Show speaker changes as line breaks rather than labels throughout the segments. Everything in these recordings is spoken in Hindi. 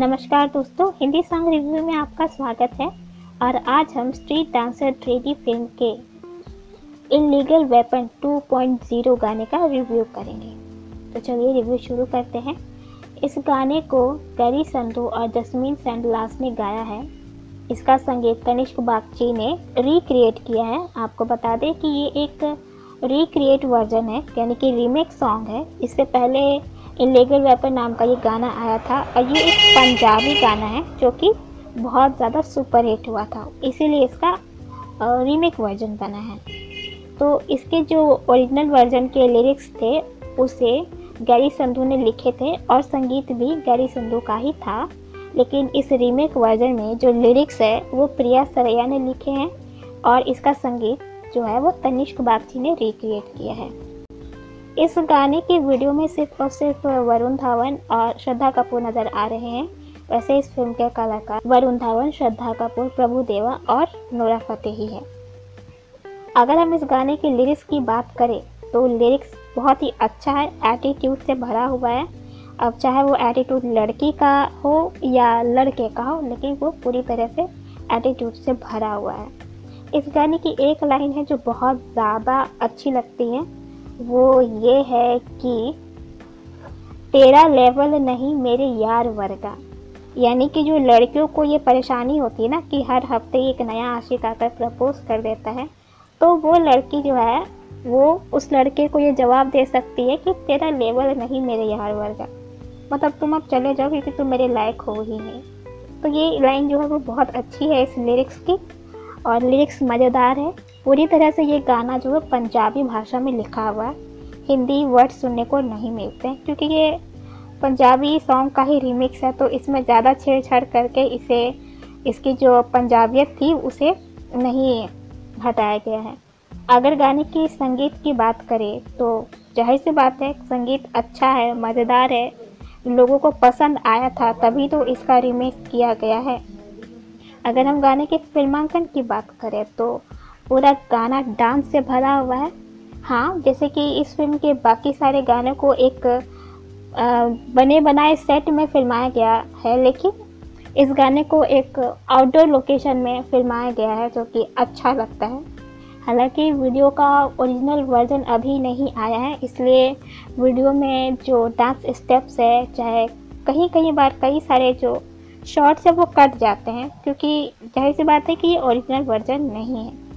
नमस्कार दोस्तों, हिंदी सॉन्ग रिव्यू में आपका स्वागत है और आज हम Street Dancer three D film के इलीगल वेपन 2.0 गाने का रिव्यू करेंगे। तो चलिए रिव्यू शुरू करते हैं। इस गाने को गरी संधू और जसमीन सैंडलास ने गाया है। इसका संगीत कनिष्क बागची ने रिक्रिएट किया है। आपको बता दें कि ये एक रिक्रिएट वर्जन है, यानी कि रीमेक सॉन्ग है। इससे पहले इलीगल वेपन नाम का ये गाना आया था और ये एक पंजाबी गाना है जो कि बहुत ज़्यादा सुपर हिट हुआ था। इसीलिए इसका रीमेक वर्जन बना है। तो इसके जो ओरिजिनल वर्जन के लिरिक्स थे, उसे गैरी संधू ने लिखे थे और संगीत भी गैरी संधू का ही था। लेकिन इस रीमेक वर्जन में जो लिरिक्स है, वो प्रिया सरैया ने लिखे हैं और इसका संगीत जो है, वो तनिष्क बागची ने रिक्रिएट किया है। इस गाने की वीडियो में सिर्फ़ और सिर्फ़ वरुण धावन और श्रद्धा कपूर नज़र आ रहे हैं। वैसे इस फ़िल्म के कलाकार वरुण धावन, श्रद्धा कपूर, प्रभु देवा और नोरा फतेही है। अगर हम इस गाने की लिरिक्स की बात करें तो लिरिक्स बहुत ही अच्छा है एटीट्यूड से भरा हुआ है। अब चाहे वो एटीट्यूड लड़की का हो या लड़के का हो, लेकिन वो पूरी तरह से एटीट्यूड से भरा हुआ है। इस गाने की एक लाइन है जो बहुत ज़्यादा अच्छी लगती है। वो ये है कि तेरा लेवल नहीं मेरे यार वर्गा। यानी कि जो लड़कियों को ये परेशानी होती है ना कि हर हफ़्ते एक नया आशिक आकर प्रपोज कर देता है तो वो लड़की जो है, वो उस लड़के को ये जवाब दे सकती है कि तेरा लेवल नहीं मेरे यार वर्गा। मतलब तुम अब चले जाओ क्योंकि तुम मेरे लायक हो ही नहीं। तो ये लाइन जो है वो बहुत अच्छी है इस लिरिक्स की, और लिरिक्स मज़ेदार है। पूरी तरह से ये गाना जो है पंजाबी भाषा में लिखा हुआ है। हिंदी वर्ड सुनने को नहीं मिलते, क्योंकि ये पंजाबी सॉन्ग का ही रिमिक्स है तो इसमें ज़्यादा छेड़छाड़ करके इसे, इसकी जो पंजाबियत थी, उसे नहीं हटाया गया है। अगर गाने की संगीत की बात करें तो ज़ाहिर सी बात है, संगीत अच्छा है, मज़ेदार है, लोगों को पसंद आया था, तभी तो इसका रिमेक किया गया है। अगर हम गाने के फिल्मांकन की बात करें तो पूरा गाना डांस से भरा हुआ है। हाँ जैसे कि इस फ़िल्म के बाकी सारे गानों को एक बने बनाए सेट में फिल्माया गया है, लेकिन इस गाने को एक आउटडोर लोकेशन में फिल्माया गया है, जो कि अच्छा लगता है। हालाँकि वीडियो का ओरिजिनल वर्जन अभी नहीं आया है, इसलिए वीडियो में जो डांस स्टेप्स है, चाहे कहीं कहीं बार कई सारे जो शॉर्ट्स है, वो कट जाते हैं, क्योंकि ज़ाहिर सी बात है कि ये ओरिजिनल वर्जन नहीं है।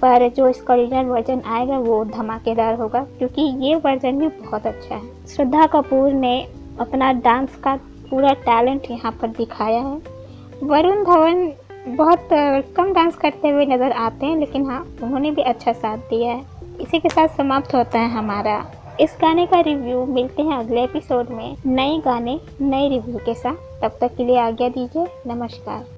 पर जो इसका ओरिजिनल वर्जन आएगा वो धमाकेदार होगा, क्योंकि ये वर्जन भी बहुत अच्छा है। श्रद्धा कपूर ने अपना डांस का पूरा टैलेंट यहाँ पर दिखाया है। वरुण धवन बहुत कम डांस करते हुए नज़र आते हैं, लेकिन हाँ उन्होंने भी अच्छा साथ दिया है। इसी के साथ समाप्त होता है हमारा इस गाने का रिव्यू। मिलते हैं अगले एपिसोड में नए गाने, नए रिव्यू के साथ। तब तक के लिए आज्ञा दीजिए। नमस्कार।